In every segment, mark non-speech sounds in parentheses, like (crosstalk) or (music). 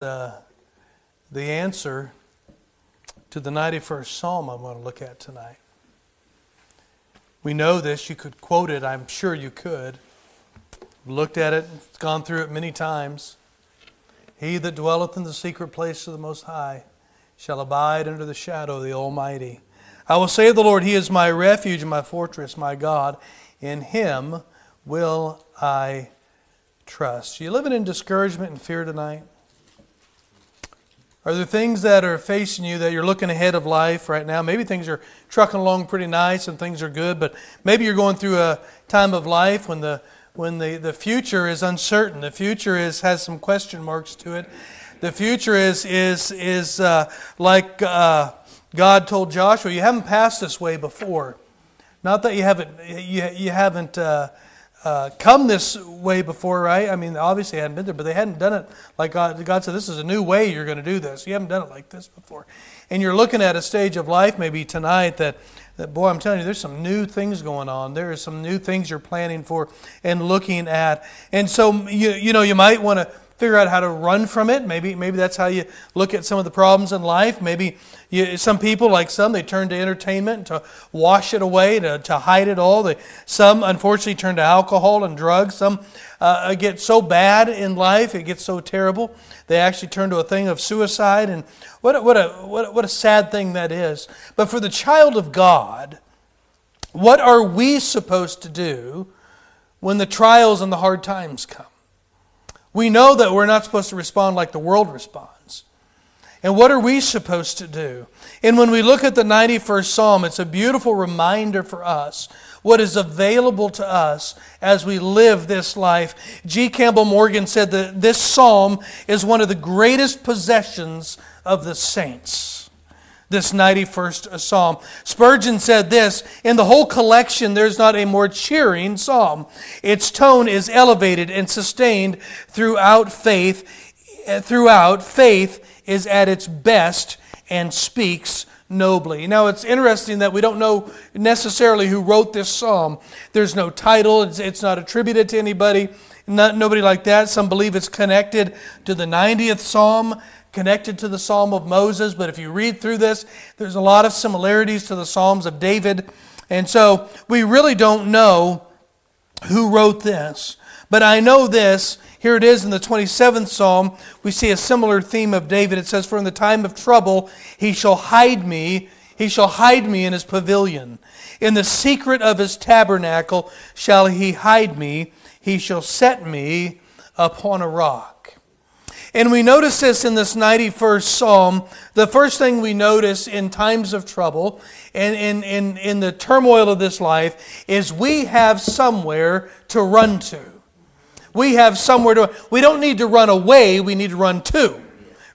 uh, the answer to the 91st Psalm I want to look at tonight. We know this. You could quote it. I'm sure you could. Looked at it, gone through it many times. He that dwelleth in the secret place of the Most High shall abide under the shadow of the Almighty. I will say of the Lord, He is my refuge and my fortress, my God. In Him will I trust. Are you living in discouragement and fear tonight? Are there things that are facing you that you're looking ahead of life right now? Maybe things are trucking along pretty nice and things are good, but maybe you're going through a time of life when the when the, the future is uncertain. The future is has some question marks to it. The future is is is uh, like uh, God told Joshua, "You haven't passed this way before. Not that you haven't you, you haven't." Uh, uh, come this way before, right? I mean, obviously they hadn't been there, but they hadn't done it like God, God said, this is a new way you're going to do this. You haven't done it like this before. And you're looking at a stage of life maybe tonight that, that boy, I'm telling you, there's some new things going on. There are some new things you're planning for and looking at. And so, you, you know, you might want to figure out how to run from it. Maybe, maybe that's how you look at some of the problems in life. Maybe you, some people, like some, they turn to entertainment to wash it away, to, to hide it all. They, some, unfortunately, turn to alcohol and drugs. Some uh, get so bad in life, it gets so terrible, they actually turn to a thing of suicide. And what a, what a, what a, what a sad thing that is. But for the child of God, what are we supposed to do when the trials and the hard times come? We know that we're not supposed to respond like the world responds. And what are we supposed to do? And when we look at the 91st Psalm, it's a beautiful reminder for us what is available to us as we live this life. G. Campbell Morgan said that this psalm is one of the greatest possessions of the saints this 91st psalm. Spurgeon said this In the whole collection, there's not a more cheering psalm. Its tone is elevated and sustained throughout faith. Eh, throughout, faith is at its best and speaks nobly. Now, it's interesting that we don't know necessarily who wrote this psalm. There's no title, it's, it's not attributed to anybody, not, nobody like that. Some believe it's connected to the 90th psalm connected to the Psalm of Moses, but if you read through this, there's a lot of similarities to the Psalms of David. And so we really don't know who wrote this. But I know this. Here it is in the 27th Psalm. We see a similar theme of David. It says, For in the time of trouble he shall hide me. He shall hide me in his pavilion. In the secret of his tabernacle shall he hide me. He shall set me upon a rock. And we notice this in this 91st Psalm. The first thing we notice in times of trouble and in, in, in the turmoil of this life is we have somewhere to run to. We have somewhere to, we don't need to run away, we need to run to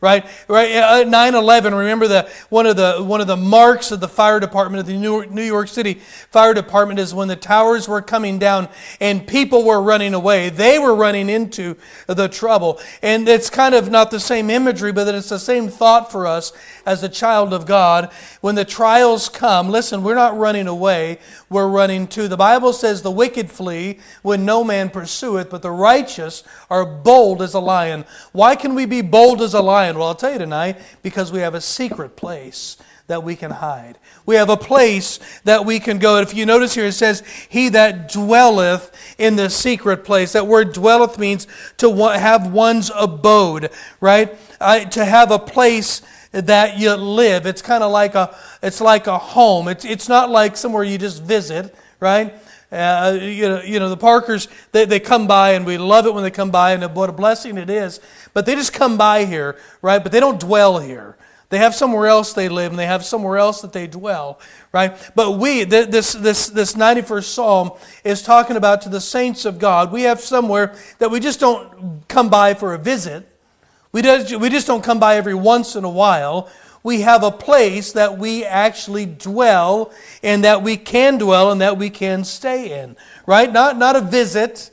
right? Right. Uh, 9/11. Remember the one of the one of the marks of the fire department of the New York City Fire Department is when the towers were coming down and people were running away. They were running into the trouble, and it's kind of not the same imagery, but it's the same thought for us as a child of God. When the trials come, listen, we're not running away. We're running to. The Bible says the wicked flee when no man pursueth, but the righteous are bold as a lion. Why can we be bold as a lion? Well, I'll tell you tonight because we have a secret place that we can hide. We have a place that we can go. If you notice here, it says, He that dwelleth in the secret place. That word dwelleth means to have one's abode, right? To have a place that you live. It's kind of like a, it's like a home. It's, it's not like somewhere you just visit, right? Uh, you, know, you know, the Parkers, they, they come by and we love it when they come by and what a blessing it is. But they just come by here, right? But they don't dwell here. They have somewhere else they live and they have somewhere else that they dwell, right? But we, this, this, this 91st Psalm is talking about to the saints of God. We have somewhere that we just don't come by for a visit. We just, we just don't come by every once in a while we have a place that we actually dwell and that we can dwell and that we can stay in. Right? Not, not a visit,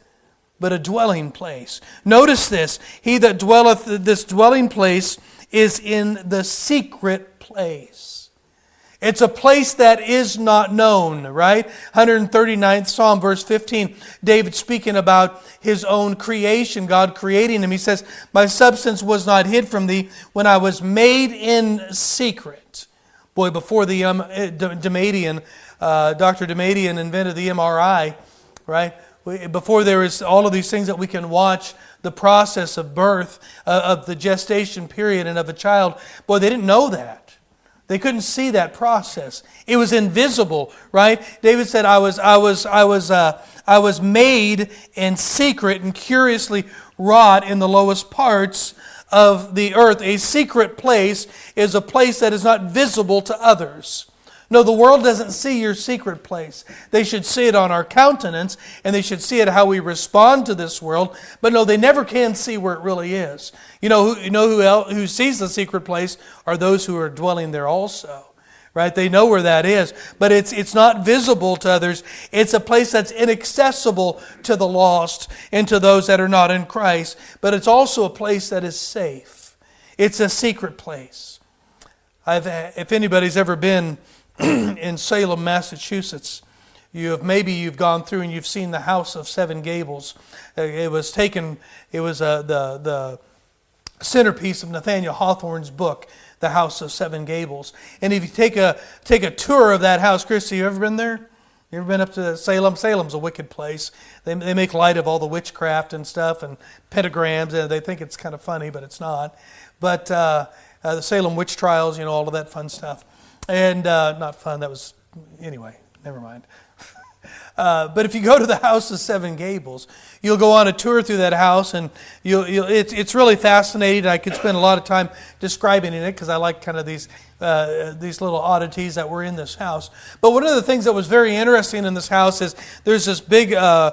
but a dwelling place. Notice this He that dwelleth, this dwelling place is in the secret place. It's a place that is not known, right? 139th Psalm, verse 15. David speaking about his own creation, God creating him. He says, My substance was not hid from thee when I was made in secret. Boy, before the um, eh, Damadian, uh, Dr. Damadian invented the MRI, right? Before there is all of these things that we can watch the process of birth, uh, of the gestation period, and of a child. Boy, they didn't know that. They couldn't see that process. It was invisible, right? David said, "I was, I was, I was, uh, I was made in secret and curiously wrought in the lowest parts of the earth." A secret place is a place that is not visible to others. No, the world doesn't see your secret place. They should see it on our countenance and they should see it how we respond to this world. But no, they never can see where it really is. You know, who, you know who, else, who sees the secret place are those who are dwelling there also. Right? They know where that is, but it's, it's not visible to others. It's a place that's inaccessible to the lost and to those that are not in Christ, but it's also a place that is safe. It's a secret place. I've, if anybody's ever been (clears throat) in Salem, Massachusetts. You have maybe you've gone through and you've seen the House of Seven Gables. Uh, it was taken. It was uh, the the centerpiece of Nathaniel Hawthorne's book, The House of Seven Gables. And if you take a take a tour of that house, Christy, you ever been there? You ever been up to Salem? Salem's a wicked place. They, they make light of all the witchcraft and stuff and pentagrams, and they think it's kind of funny, but it's not. But uh, uh, the Salem witch trials, you know, all of that fun stuff. And uh, not fun, that was, anyway, never mind. (laughs) Uh, but if you go to the House of Seven Gables, you'll go on a tour through that house, and you'll, you'll, it's, it's really fascinating. I could spend a lot of time describing it because I like kind of these, uh, these little oddities that were in this house. But one of the things that was very interesting in this house is there's this big uh,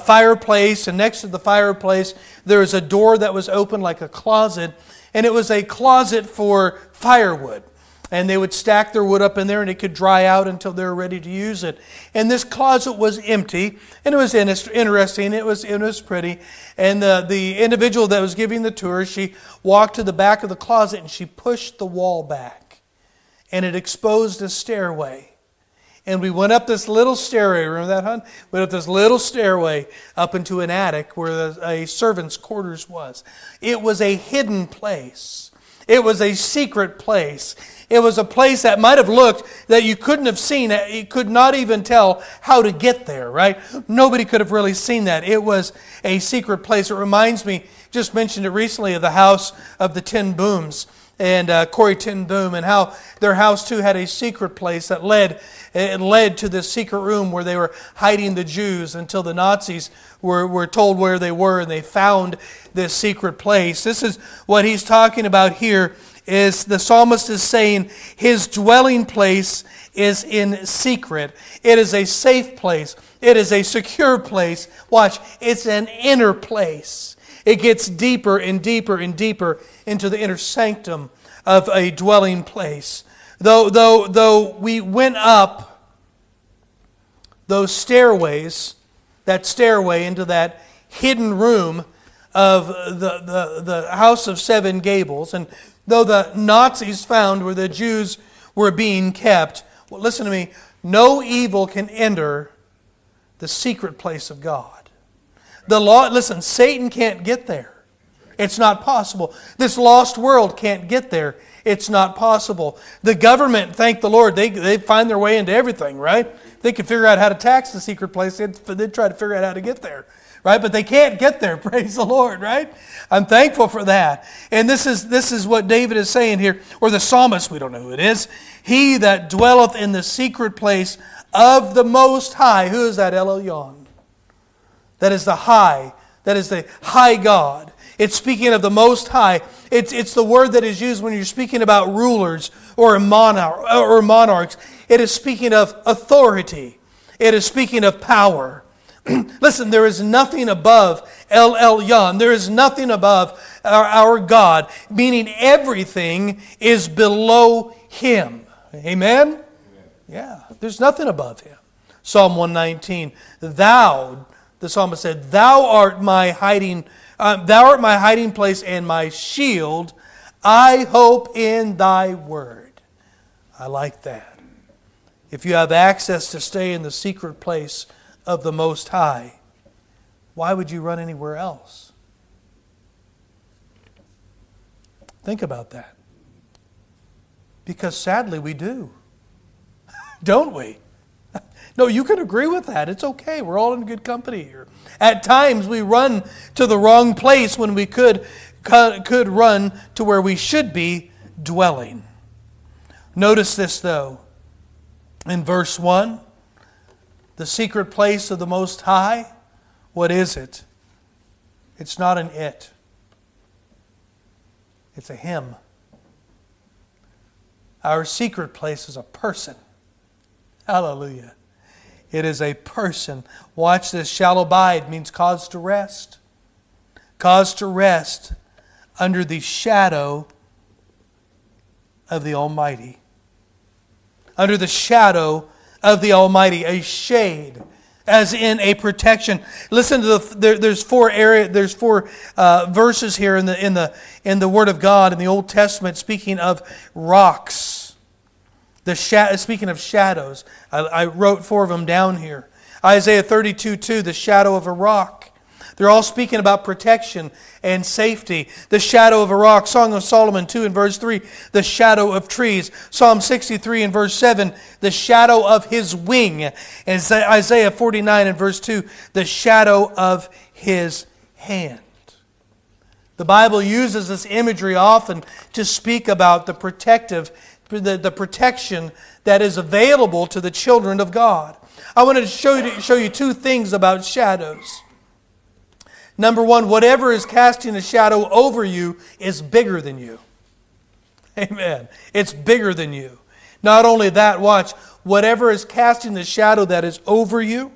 fireplace, and next to the fireplace, there is a door that was open like a closet, and it was a closet for firewood and they would stack their wood up in there and it could dry out until they were ready to use it. And this closet was empty and it was interesting. It was, it was pretty. And the, the individual that was giving the tour, she walked to the back of the closet and she pushed the wall back and it exposed a stairway. And we went up this little stairway. Remember that, hon? Went up this little stairway up into an attic where a servant's quarters was. It was a hidden place. It was a secret place. It was a place that might have looked that you couldn't have seen. You could not even tell how to get there, right? Nobody could have really seen that. It was a secret place. It reminds me, just mentioned it recently, of the house of the Ten Booms and uh, Corrie ten Boom, and how their house too had a secret place that led it led to this secret room where they were hiding the Jews until the Nazis were, were told where they were and they found this secret place. This is what he's talking about here is the psalmist is saying his dwelling place is in secret. It is a safe place. It is a secure place. Watch, it's an inner place. It gets deeper and deeper and deeper into the inner sanctum of a dwelling place. Though, though, though we went up those stairways, that stairway into that hidden room of the, the, the house of seven gables, and though the Nazis found where the Jews were being kept, well, listen to me, no evil can enter the secret place of God. The law, listen, Satan can't get there. It's not possible. This lost world can't get there. It's not possible. The government, thank the Lord, they, they find their way into everything, right? They can figure out how to tax the secret place, they'd, they'd try to figure out how to get there right? But they can't get there. (laughs) Praise the Lord, right? I'm thankful for that. And this is this is what David is saying here, or the psalmist, we don't know who it is. He that dwelleth in the secret place of the Most High. Who is that? El Elyon. That is the high. That is the high God. It's speaking of the Most High. It's, it's the word that is used when you're speaking about rulers or, monarch, or monarchs. It is speaking of authority. It is speaking of power. (clears throat) Listen, there is nothing above El Elyon. There is nothing above our, our God, meaning everything is below Him. Amen? Amen? Yeah, there's nothing above Him. Psalm 119 Thou, the psalmist said, Thou art my hiding, uh, Thou art my hiding place and my shield. I hope in Thy word. I like that. If you have access to stay in the secret place of the Most High, why would you run anywhere else? Think about that. Because sadly, we do. (laughs) Don't we? No, you can agree with that. It's okay. We're all in good company here. At times, we run to the wrong place when we could, could run to where we should be dwelling. Notice this, though. In verse 1, the secret place of the Most High, what is it? It's not an it, it's a him. Our secret place is a person. Hallelujah. It is a person. Watch this. Shall abide means cause to rest. Cause to rest under the shadow of the Almighty. Under the shadow of the Almighty. A shade as in a protection. Listen to the there, there's four area there's four uh, verses here in the in the in the Word of God in the Old Testament speaking of rocks. The sh- speaking of shadows, I, I wrote four of them down here. Isaiah 32 2, the shadow of a rock. They're all speaking about protection and safety. The shadow of a rock. Song of Solomon 2 and verse 3, the shadow of trees. Psalm 63 and verse 7, the shadow of his wing. And Isaiah 49 and verse 2, the shadow of his hand. The Bible uses this imagery often to speak about the protective the, the protection that is available to the children of God. I wanted to show you, show you two things about shadows. Number one, whatever is casting a shadow over you is bigger than you. Amen. It's bigger than you. Not only that, watch, whatever is casting the shadow that is over you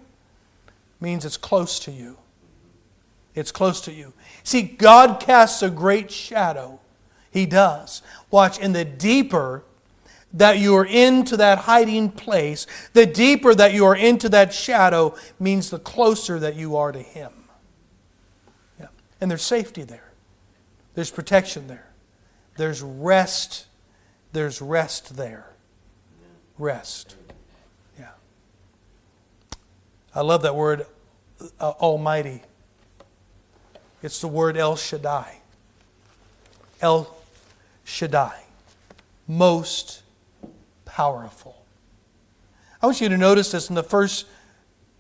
means it's close to you. It's close to you. See, God casts a great shadow. He does. Watch, in the deeper that you are into that hiding place, the deeper that you are into that shadow means the closer that you are to Him. Yeah. And there's safety there, there's protection there, there's rest. There's rest there. Rest. Yeah. I love that word, uh, Almighty. It's the word El Shaddai. El Shaddai. Most powerful. I want you to notice this in the first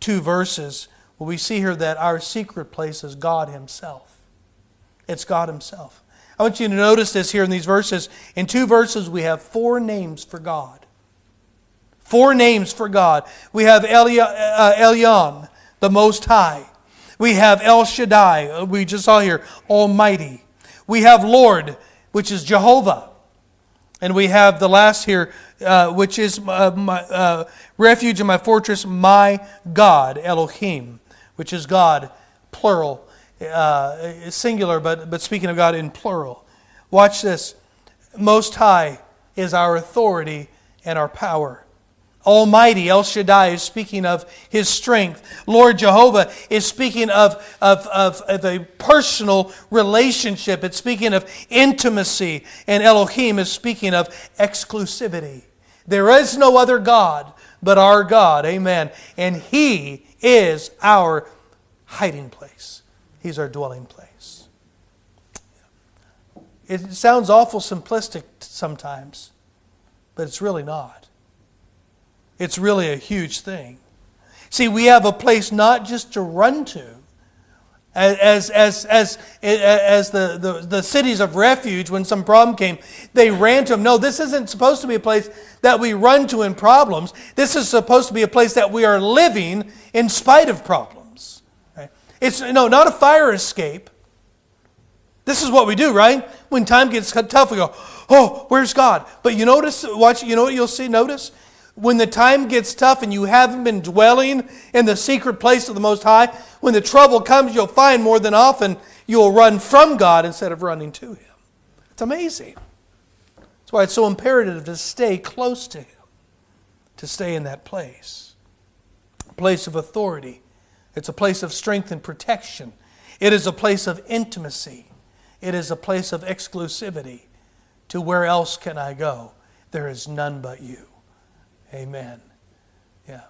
two verses where we see here that our secret place is God Himself. It's God Himself. I want you to notice this here in these verses. In two verses, we have four names for God. Four names for God. We have uh, Elyon, the Most High. We have El Shaddai, uh, we just saw here, Almighty. We have Lord, which is Jehovah. And we have the last here, uh, which is uh, my uh, refuge and my fortress, my God, Elohim, which is God, plural, uh, singular, but, but speaking of God in plural. Watch this. Most High is our authority and our power. Almighty, El Shaddai, is speaking of his strength. Lord Jehovah is speaking of, of, of, of, a personal relationship. It's speaking of intimacy. And Elohim is speaking of exclusivity. There is no other God but our God. Amen. And he is our hiding place, he's our dwelling place. It sounds awful simplistic sometimes, but it's really not. It's really a huge thing. See, we have a place not just to run to, as, as, as, as the, the, the cities of refuge, when some problem came, they ran to them. No, this isn't supposed to be a place that we run to in problems. This is supposed to be a place that we are living in spite of problems. Right? It's no, not a fire escape. This is what we do, right? When time gets tough, we go, "Oh, where's God?" But you notice, watch. You know what you'll see? Notice when the time gets tough and you haven't been dwelling in the secret place of the Most High, when the trouble comes, you'll find more than often you'll run from God instead of running to Him. It's amazing. That's why it's so imperative to stay close to Him, to stay in that place. A place of authority, it's a place of strength and protection, it is a place of intimacy, it is a place of exclusivity. To where else can I go? there is none but you. Amen. Yeah.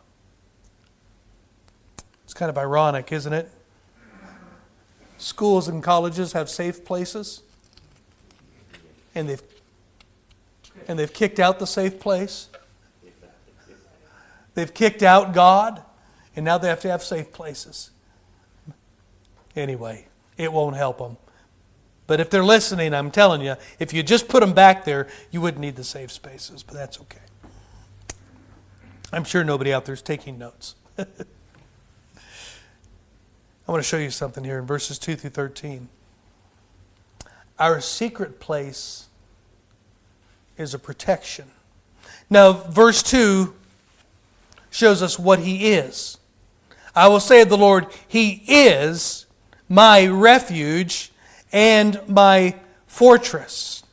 It's kind of ironic, isn't it? Schools and colleges have safe places, and they've and they've kicked out the safe place. They've kicked out God, and now they have to have safe places. Anyway, it won't help them. But if they're listening, I'm telling you, if you just put them back there, you wouldn't need the safe spaces, but that's okay. I'm sure nobody out there is taking notes. (laughs) I want to show you something here in verses 2 through 13. Our secret place is a protection. Now, verse 2 shows us what He is. I will say of the Lord, He is my refuge and my fortress.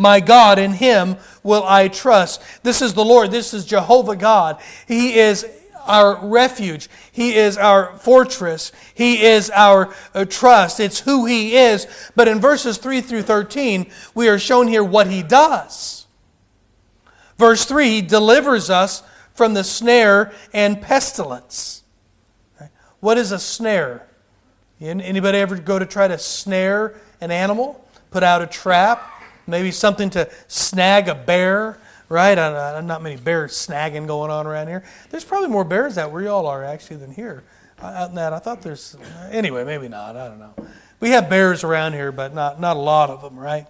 My God, in Him will I trust. This is the Lord. This is Jehovah God. He is our refuge. He is our fortress. He is our uh, trust. It's who He is. But in verses 3 through 13, we are shown here what He does. Verse 3 He delivers us from the snare and pestilence. What is a snare? Anybody ever go to try to snare an animal? Put out a trap? Maybe something to snag a bear, right? Uh, not many bear snagging going on around here. There's probably more bears out where y'all are actually than here. Out in that, I thought there's. Anyway, maybe not. I don't know. We have bears around here, but not not a lot of them, right?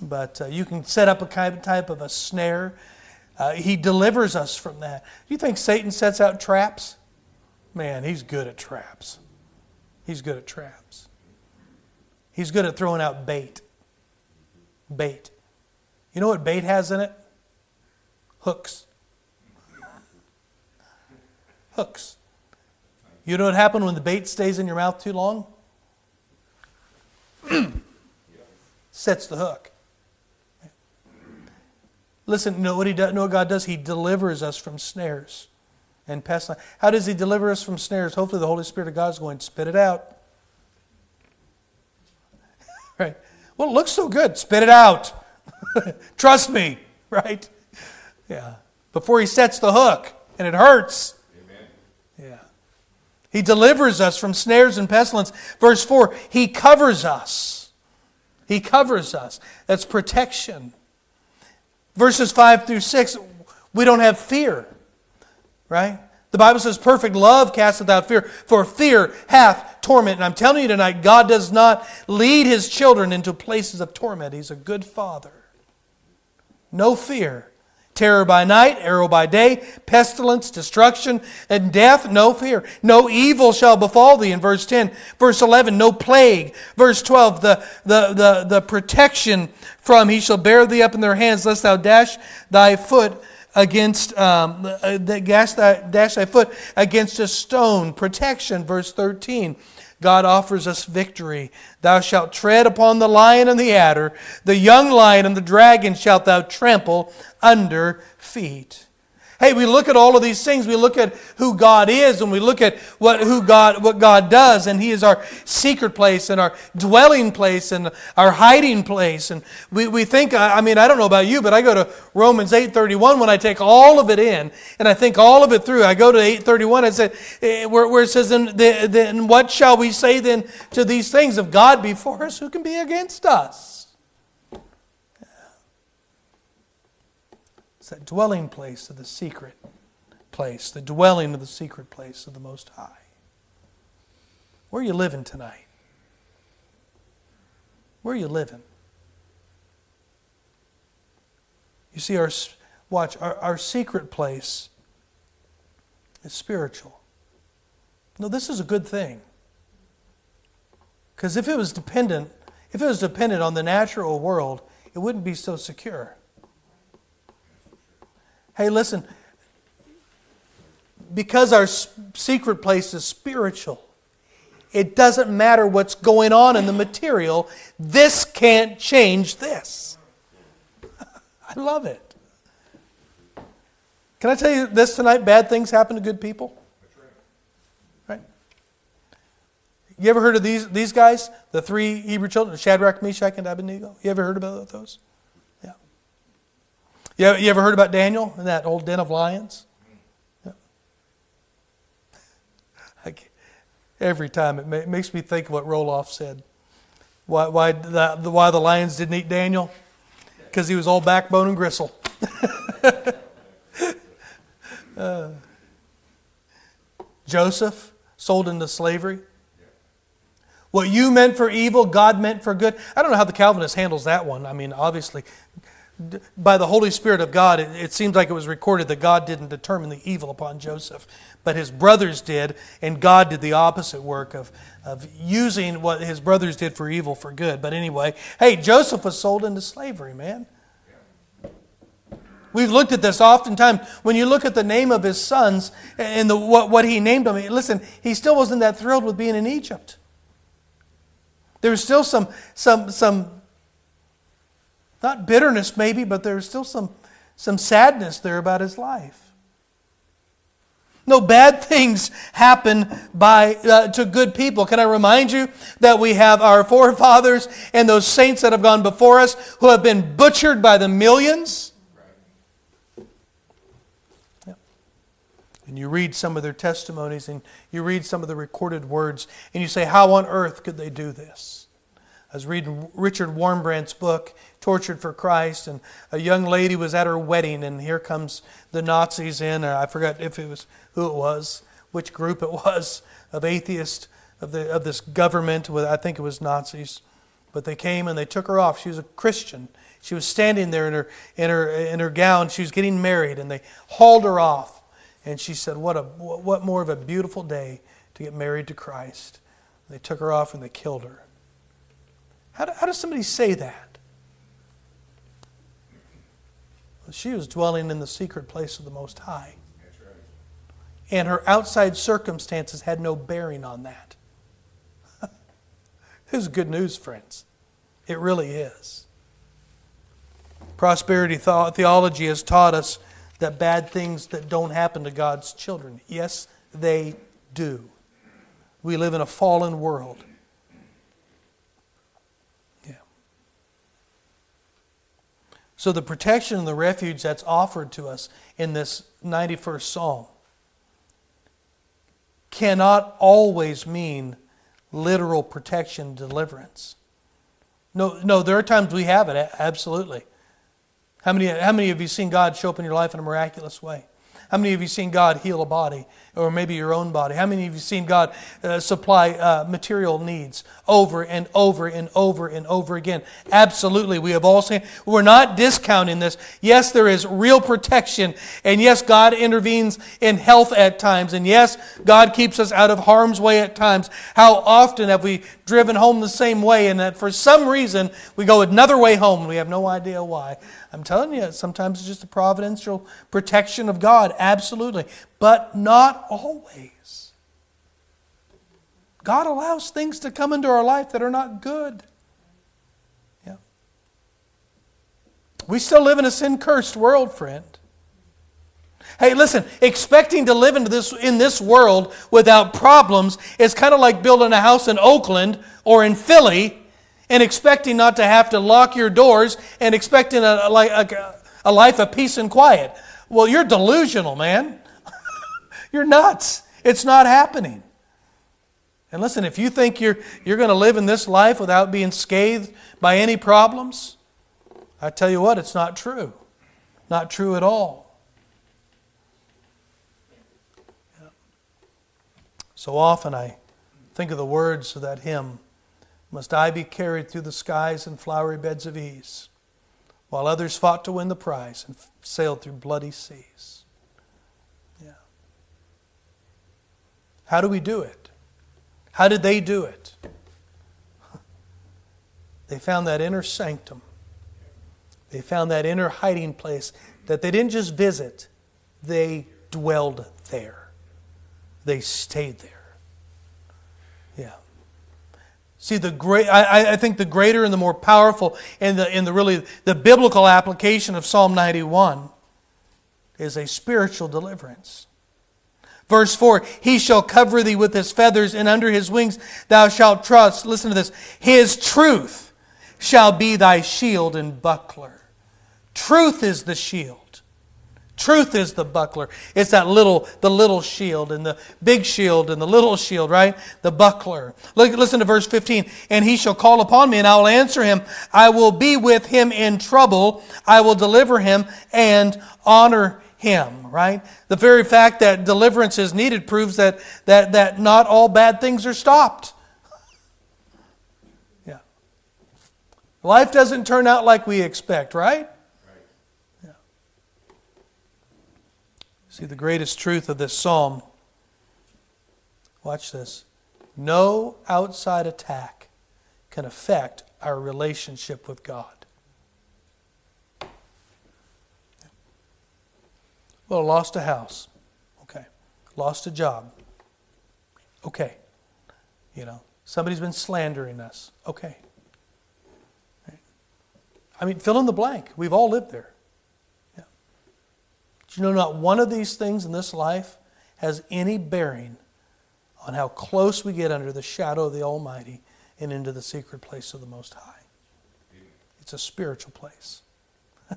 But uh, you can set up a kind type of a snare. Uh, he delivers us from that. Do you think Satan sets out traps? Man, he's good at traps. He's good at traps. He's good at throwing out bait. Bait. You know what bait has in it? Hooks. Hooks. You know what happens when the bait stays in your mouth too long? (clears throat) Sets the hook. Listen, you know what he does, know what God does? He delivers us from snares and pestilence. How does He deliver us from snares? Hopefully, the Holy Spirit of God is going to spit it out. right? Well, it looks so good. Spit it out. (laughs) Trust me, (laughs) right? Yeah. Before He sets the hook, and it hurts. Amen. Yeah. He delivers us from snares and pestilence. Verse 4 He covers us. He covers us. That's protection. Verses 5 through 6, we don't have fear right? The Bible says, perfect love casteth out fear, for fear hath torment. And I'm telling you tonight, God does not lead his children into places of torment. He's a good father. No fear. Terror by night, arrow by day, pestilence, destruction, and death, no fear. No evil shall befall thee in verse 10. Verse 11, no plague. Verse 12, the, the, the, the protection from he shall bear thee up in their hands, lest thou dash thy foot against um, uh, dash, thy, dash thy foot against a stone. Protection, verse 13. God offers us victory. Thou shalt tread upon the lion and the adder, the young lion and the dragon shalt thou trample under feet. Hey, we look at all of these things. We look at who God is and we look at what, who God, what God does. And He is our secret place and our dwelling place and our hiding place. And we, we think, I mean, I don't know about you, but I go to Romans 8.31 when I take all of it in and I think all of it through. I go to 8.31 and say, eh, where, where it says, then, then what shall we say then to these things? If God be for us, who can be against us? It's that dwelling place of the secret place, the dwelling of the secret place of the Most High. Where are you living tonight? Where are you living? You see, our watch our, our secret place is spiritual. No, this is a good thing. Because if it was dependent, if it was dependent on the natural world, it wouldn't be so secure. Hey, listen, because our secret place is spiritual, it doesn't matter what's going on in the material. This can't change this. (laughs) I love it. Can I tell you this tonight? Bad things happen to good people. Right? You ever heard of these, these guys? The three Hebrew children, Shadrach, Meshach, and Abednego? You ever heard about those? You, you ever heard about Daniel in that old den of lions? Yeah. (laughs) every time it, ma- it makes me think of what Roloff said. Why, why, the, the, why the lions didn't eat Daniel? Because he was all backbone and gristle. (laughs) uh, Joseph, sold into slavery. What you meant for evil, God meant for good. I don't know how the Calvinist handles that one. I mean, obviously, by the Holy Spirit of God, it, it, seems like it was recorded that God didn't determine the evil upon Joseph, but his brothers did, and God did the opposite work of, of using what his brothers did for evil for good. But anyway, hey, Joseph was sold into slavery, man. We've looked at this oftentimes. When you look at the name of his sons and the, what, what he named them, listen, he still wasn't that thrilled with being in Egypt. There was still some, some, some not bitterness maybe, but there's still some, some sadness there about his life. No bad (laughs) things happen by, uh, to good people. Can I remind you that we have our forefathers and those saints that have gone before us who have been butchered by the millions? Yeah. and you read some of their testimonies and you read some of the recorded words and you say, How on earth could they do this? I was reading Richard Wurmbrand's book, Tortured for Christ, and a young lady was at her wedding, and here comes the Nazis in. I forgot if it was who it was, which group it (laughs) was of atheists of, the, of this government. With, I think it was Nazis. But they came and they took her off. She was a Christian. She was standing there in her, in her, in her gown. She was getting married, and they hauled her off. And she said, what, a, what more of a beautiful day to get married to Christ. They took her off and they killed her. How, do, how does somebody say that? Well, she was dwelling in the secret place of the Most High. Right. And her outside circumstances had no bearing on that. (laughs) this is good news, friends. It really is. Prosperity theology has taught us that bad things that don't happen to God's children. Yes, they do. We live in a fallen world. So the protection and the refuge that's offered to us in this 91st Psalm cannot always mean literal protection deliverance. No, no, there are times we have it, absolutely. How many, how many of you seen God show up in your life in a miraculous way? How many of you seen God heal a body? Or maybe your own body. How many of you seen God uh, supply uh, material needs over and over and over and over again? Absolutely. We have all seen. We're not discounting this. Yes, there is real protection. And yes, God intervenes in health at times. And yes, God keeps us out of harm's way at times. How often have we driven home the same way and that for some reason we go another way home and we have no idea why? I'm telling you, sometimes it's just the providential protection of God. Absolutely but not always. God allows things to come into our life that are not good. Yeah. We still live in a sin cursed world, friend. Hey, listen, expecting to live into this, in this world without problems is kind of like building a house in Oakland or in Philly and expecting not to have to lock your doors and expecting a, a, a life of peace and quiet. Well, you're delusional, man. You're nuts. It's not happening. And listen, if you think you're, you're going to live in this life without being scathed by any problems, I tell you what, it's not true. Not true at all. So often I think of the words of that hymn Must I be carried through the skies and flowery beds of ease, while others fought to win the prize and sailed through bloody seas? How do we do it? How did they do it? They found that inner sanctum. They found that inner hiding place that they didn't just visit, they dwelled there. They stayed there. Yeah. See, the great, I, I think the greater and the more powerful and the, and the really the biblical application of Psalm 91 is a spiritual deliverance. Verse 4 He shall cover thee with his feathers, and under his wings thou shalt trust. Listen to this. His truth shall be thy shield and buckler. Truth is the shield. Truth is the buckler. It's that little, the little shield and the big shield and the little shield, right? The buckler. Look, listen to verse 15. And he shall call upon me and I will answer him. I will be with him in trouble. I will deliver him and honor him, right? The very fact that deliverance is needed proves that, that, that not all bad things are stopped. (laughs) Yeah. Life doesn't turn out like we expect, right? Yeah. See, the greatest truth of this psalm, watch this. No outside attack can affect our relationship with God. Well, lost a house. Okay. Lost a job. Okay. You know, somebody's been slandering us. Okay. I mean, fill in the blank. We've all lived there. Do you know not one of these things in this life has any bearing on how close we get under the shadow of the Almighty and into the secret place of the Most High? It's a spiritual place. yeah.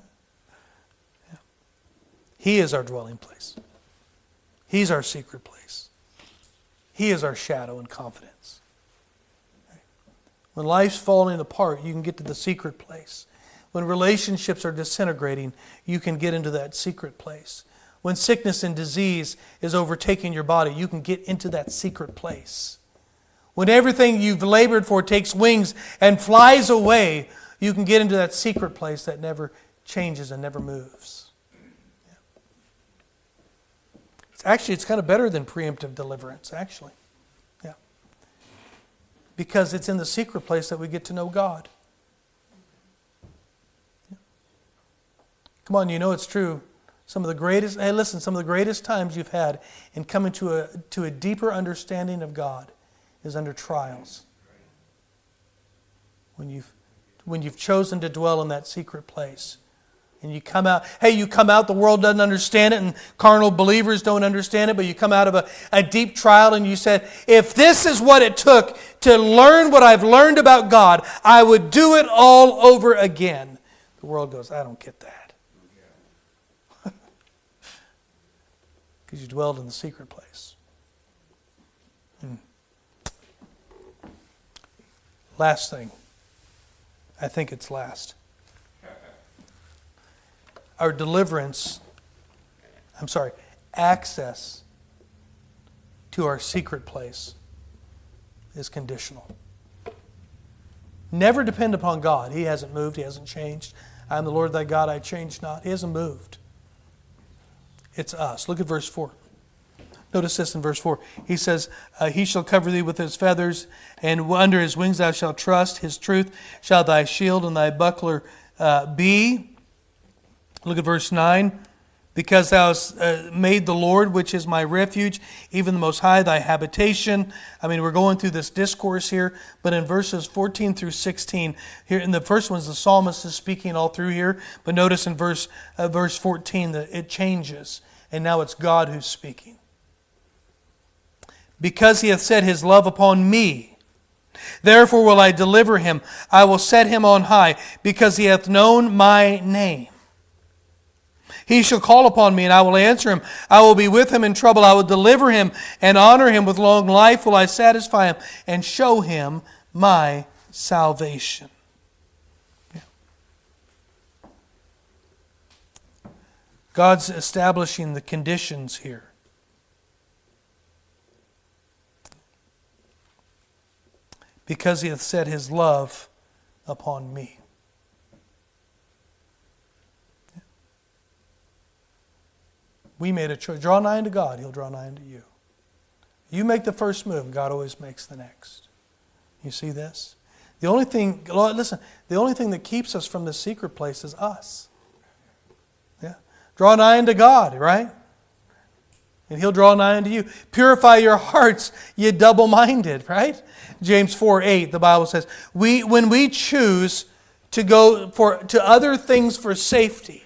He is our dwelling place. He's our secret place. He is our shadow and confidence. When life's falling apart, you can get to the secret place when relationships are disintegrating, you can get into that secret place. When sickness and disease is overtaking your body, you can get into that secret place. When everything you've labored for takes wings and flies away, you can get into that secret place that never changes and never moves. Yeah. It's actually, it's kind of better than preemptive deliverance, actually. Yeah. Because it's in the secret place that we get to know God. Come on, you know it's true. Some of the greatest, hey, listen, some of the greatest times you've had in coming to a, to a deeper understanding of God is under trials. When you've, when you've chosen to dwell in that secret place. And you come out, hey, you come out, the world doesn't understand it, and carnal believers don't understand it, but you come out of a, a deep trial and you said, if this is what it took to learn what I've learned about God, I would do it all over again. The world goes, I don't get that. (laughs) because you dwelled in the secret place. Hmm. Last thing. I think it's last. Our deliverance, I'm sorry, access to our secret place is conditional. Never depend upon God. He hasn't moved, He hasn't changed. I am the Lord thy God, I change not. He hasn't moved. It's us. Look at verse 4. Notice this in verse 4. He says, uh, He shall cover thee with his feathers, and under his wings thou shalt trust. His truth shall thy shield and thy buckler uh, be. Look at verse 9 because thou hast uh, made the Lord, which is my refuge, even the Most High, thy habitation. I mean, we're going through this discourse here, but in verses 14 through 16, here in the first ones, the psalmist is speaking all through here, but notice in verse, uh, verse 14 that it changes, and now it's God who's speaking. Because he hath set his love upon me, therefore will I deliver him. I will set him on high, because he hath known my name. He shall call upon me, and I will answer him. I will be with him in trouble. I will deliver him and honor him with long life. Will I satisfy him and show him my salvation? God's establishing the conditions here. Because he hath set his love upon me. We made a choice. Draw nigh unto God, He'll draw nigh unto you. You make the first move, God always makes the next. You see this? The only thing, Lord, listen, the only thing that keeps us from the secret place is us. Yeah. Draw nigh unto God, right? And he'll draw nigh unto you. Purify your hearts, ye double minded, right? James 4 8, the Bible says, we, when we choose to go for, to other things for safety,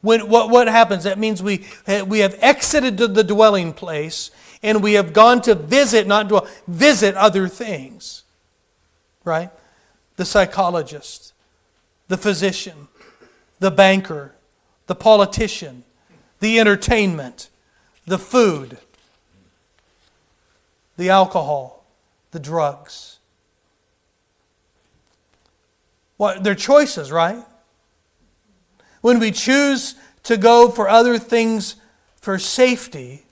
when, what, what happens? That means we, eh, we have exited the dwelling place and we have gone to visit, not dwell, visit other things. Right? The psychologist, the physician, the banker, the politician, the entertainment, the food, the alcohol, the drugs. What they're choices, right? When we choose to go for other things for safety,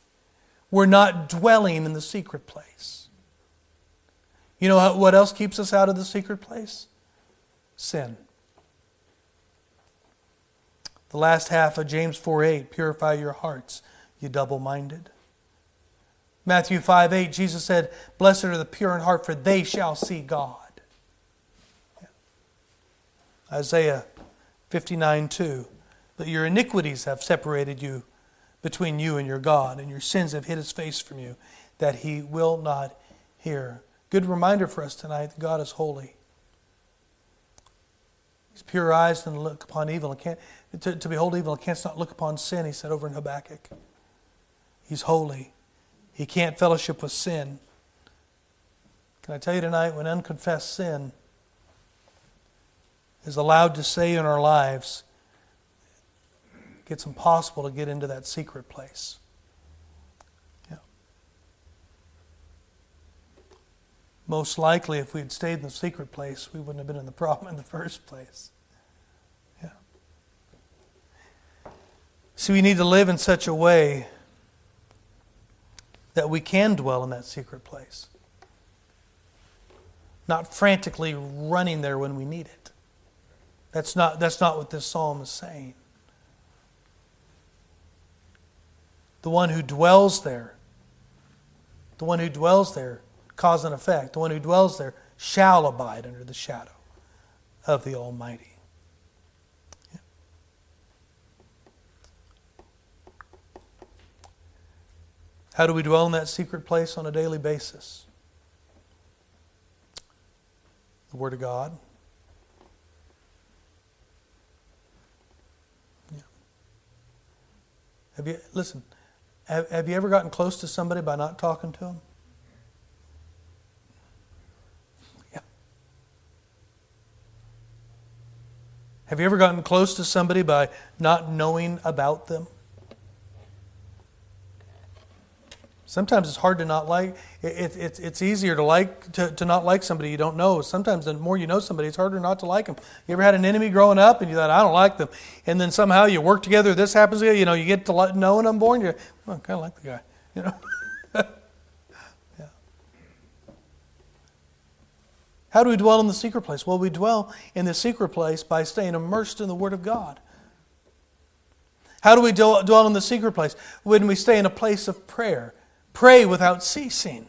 we're not dwelling in the secret place. You know what else keeps us out of the secret place? Sin. The last half of James 4 8, purify your hearts, you double minded. Matthew 5 8, Jesus said, Blessed are the pure in heart, for they shall see God. Isaiah 59 2, but your iniquities have separated you between you and your God, and your sins have hid his face from you, that he will not hear. Good reminder for us tonight that God is holy. He's pure eyes and look upon evil and can't to, to behold evil and canst not look upon sin, he said over in Habakkuk. He's holy. He can't fellowship with sin. Can I tell you tonight, when unconfessed sin is allowed to say in our lives, it's impossible to get into that secret place. Yeah. Most likely, if we had stayed in the secret place, we wouldn't have been in the (laughs) problem in the first place. Yeah. See, we need to live in such a way that we can dwell in that secret place. Not frantically running there when we need it. That's not, that's not what this psalm is saying. The one who dwells there, the one who dwells there, cause and effect, the one who dwells there shall abide under the shadow of the Almighty. How do we dwell in that secret place on a daily basis? The Word of God. Have you listen? Have, have you ever gotten close to somebody by not talking to them? Yeah. Have you ever gotten close to somebody by not knowing about them? Sometimes it's hard to not like. It, it, it's easier to like to, to not like somebody you don't know. Sometimes the more you know somebody, it's harder not to like them. You ever had an enemy growing up and you thought, I don't like them, and then somehow you work together. This happens. You know, you get to more, and you oh, I kind of like the guy. (laughs) You know. yeah. How do we dwell in the secret place? Well, we dwell in the secret place by staying immersed in the Word of God. How do we dwell in the secret place? When we stay in a place of prayer Pray without ceasing,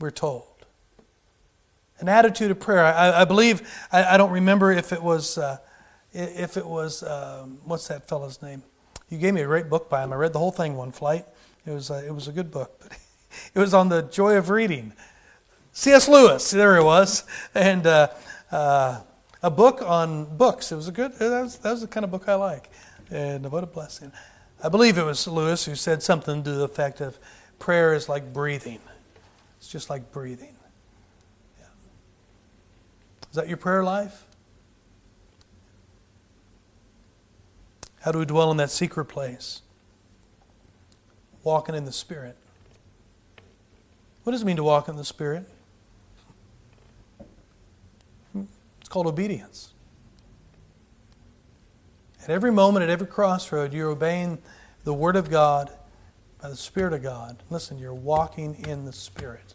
we're told. An attitude of prayer. I, I believe, I, I, don't remember if it was, uh, if it was, um, what's that fellow's name? You gave me a great book by him. I read the whole thing one flight. It was, uh, it was a good book. But (laughs) it was on the joy of reading. C.S. Lewis, there it was. And uh, uh, a book on books. It was a good, that was, that was the kind of book I like. And what a blessing. I believe it was Lewis who said something to the effect of, Prayer is like breathing. It's just like breathing. Yeah. Is that your prayer life? How do we dwell in that secret place? Walking in the Spirit. What does it mean to walk in the Spirit? Hmm. It's called obedience. At every moment, at every crossroad, you're obeying the Word of God by the Spirit of God. Listen, you're walking in the Spirit.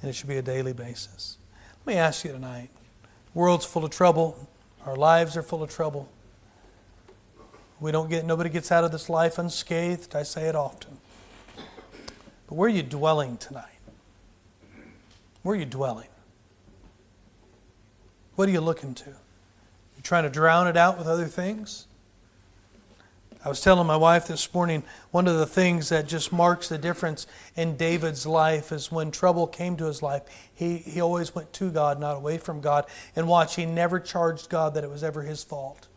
And it should be a daily basis. Let me ask you tonight. The world's full of trouble. Our lives are full of trouble. We don't get nobody gets out of this life unscathed. I say it often. But where are you dwelling tonight? Where are you dwelling? What are you looking to? You're trying to drown it out with other things? I was telling my wife this morning, one of the things that just marks the difference in David's life is when trouble came to his life, he, he always went to God, not away from God. And watch, he never charged God that it was ever his fault.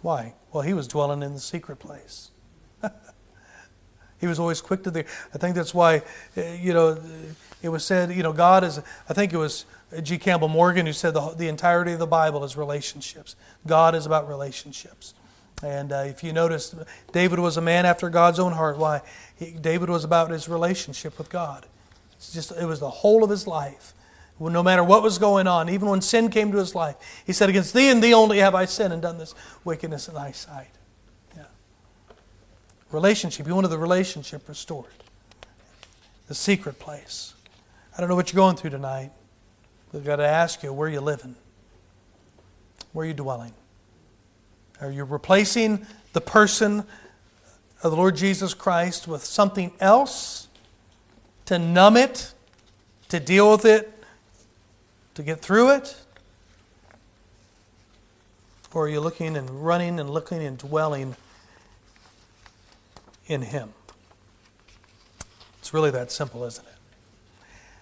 Why? Well, he was dwelling in the secret place. (laughs) he was always quick to the. I think that's why, uh, you know, it was said, you know, God is. I think it was G. Campbell Morgan, who said the, the entirety of the Bible is relationships. God is about relationships. And uh, if you notice, David was a man after God's own heart. Why? He, David was about his relationship with God. It's just it was the whole of his life. No matter what was going on, even when sin came to his life, he said, "Against thee and thee only have I sinned and done this wickedness in thy sight." Yeah. Relationship. He wanted the relationship restored. The secret place. I don't know what you're going through tonight. We've got to ask you where are you living, where are you dwelling. Are you replacing the person of the Lord Jesus Christ with something else to numb it, to deal with it, to get through it? Or are you looking and running and looking and dwelling in Him? It's really that simple, isn't it?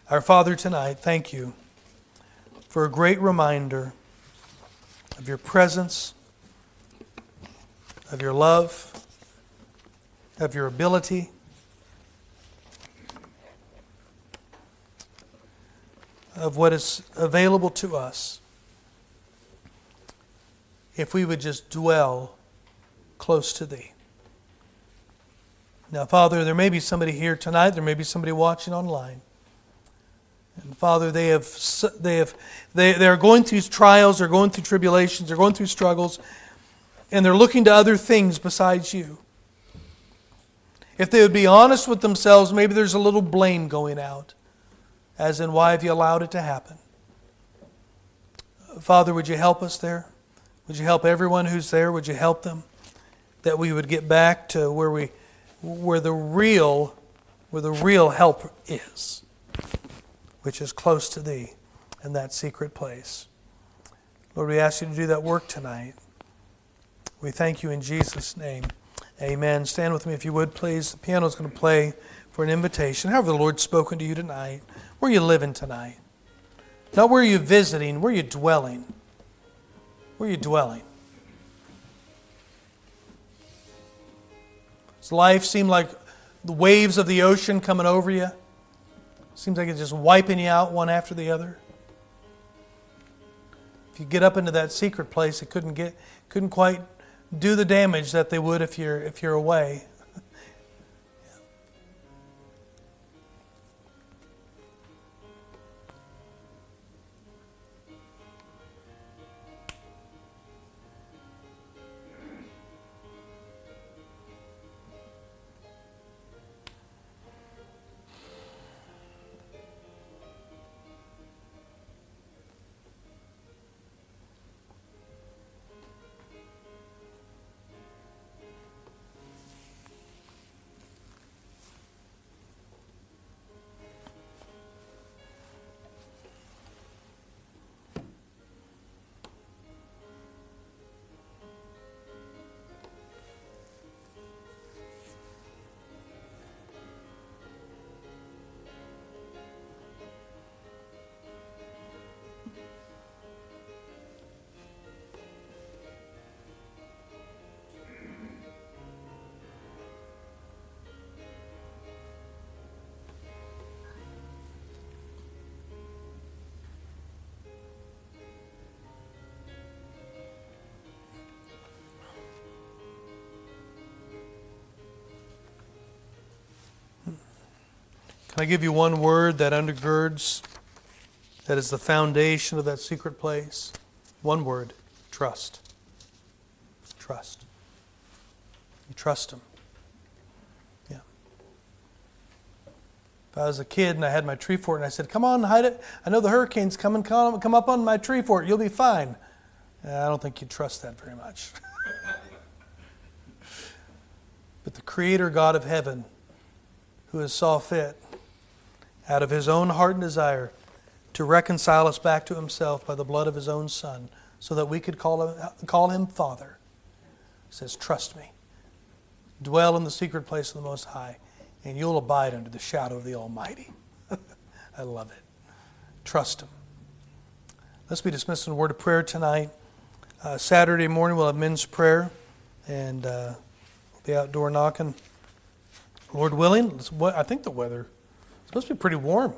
Our Father, tonight, thank you for a great reminder of your presence of your love, of your ability. Of what is available to us if we would just dwell close to Thee. Now, Father, there may be somebody here tonight, there may be somebody watching online. And Father, they have they have they, they are going through trials, they're going through tribulations, they're going through struggles, and they're looking to other things besides you. If they would be honest with themselves, maybe there's a little blame going out, as in, why have you allowed it to happen? Father, would you help us there? Would you help everyone who's there? Would you help them? That we would get back to where we where the real where the real help is, which is close to thee in that secret place. Lord, we ask you to do that work tonight. We thank you in Jesus' name. Amen. Stand with me if you would, please. The piano is going to play for an invitation. However, the Lord's spoken to you tonight. Where are you living tonight? Not where are you visiting, where are you dwelling? Where are you dwelling? Does life seem like the waves of the ocean coming over you? Seems like it's just wiping you out one after the other. If you get up into that secret place, it couldn't get couldn't quite do the damage that they would if you're if you're away. Can I give you one word that undergirds, that is the foundation of that secret place? One word trust. Trust. You trust Him. Yeah. If I was a kid and I had my tree fort and I said, Come on, hide it. I know the hurricane's coming. Come, up on my tree fort. You'll be fine. I don't think you'd trust that very much. (laughs) but the Creator God of heaven, who has saw fit out of his own heart and desire to reconcile us back to himself by the blood of his own Son, so that we could call him, call him Father. He says, Trust me. Dwell in the secret place of the Most High, and you'll abide under the shadow of the Almighty. (laughs) I love it. Trust him. Let's be dismissed in a word of prayer tonight. Uh, Saturday morning, we'll have men's prayer, and uh, we'll be outdoor knocking. Lord willing, I think the weather supposed to be pretty warm.